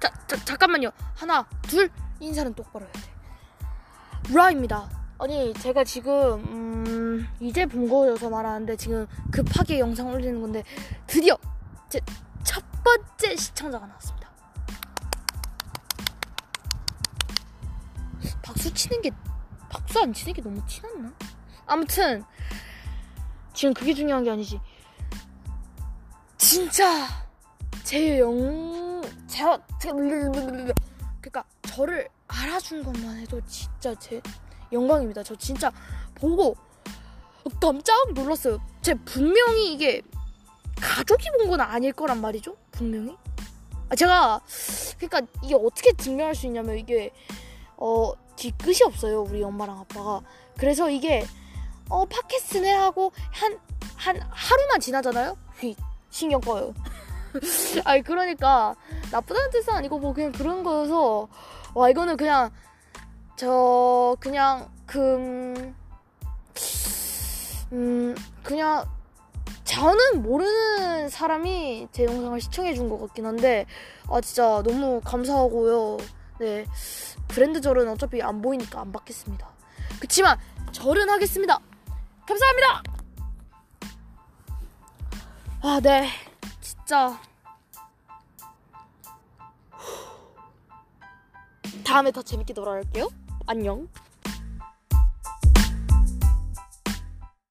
자, 잠깐만요. 하나, 둘, 인사는 똑바로 해야 돼. 라입니다. 아니, 제가 지금, 음, 이제 본 거여서 말하는데, 지금 급하게 영상 올리는 건데, 드디어 제 첫 번째 시청자가 나왔습니다. 박수 치는 게, 박수 안 치는 게 너무 티났나? 아무튼, 지금 그게 중요한 게 아니지. 진짜, 제 영, 제가, 그러니까 저를 알아준 것만 해도 진짜 제 영광입니다. 저 진짜 보고 깜짝 놀랐어요. 제 분명히 이게 가족이 본 건 아닐 거란 말이죠. 분명히. 아, 제가 그러니까 이게 어떻게 증명할 수 있냐면 이게 어 뒤끝이 없어요. 우리 엄마랑 아빠가. 그래서 이게 어 팟캐스트네 하고 한한 하루만 지나잖아요. 휙 신경 꺼요. 아니 그러니까 나쁘다는 뜻은 아니고 뭐 그냥 그런 거여서 와 이거는 그냥 저 그냥 그 음, 그냥 저는 모르는 사람이 제 영상을 시청해 준 것 같긴 한데 아 진짜 너무 감사하고요. 네 브랜드 절은 어차피 안 보이니까 안 받겠습니다. 그치만 절은 하겠습니다. 감사합니다. 아 네 진짜 다음에 더 재밌게 놀아올게요. 안녕.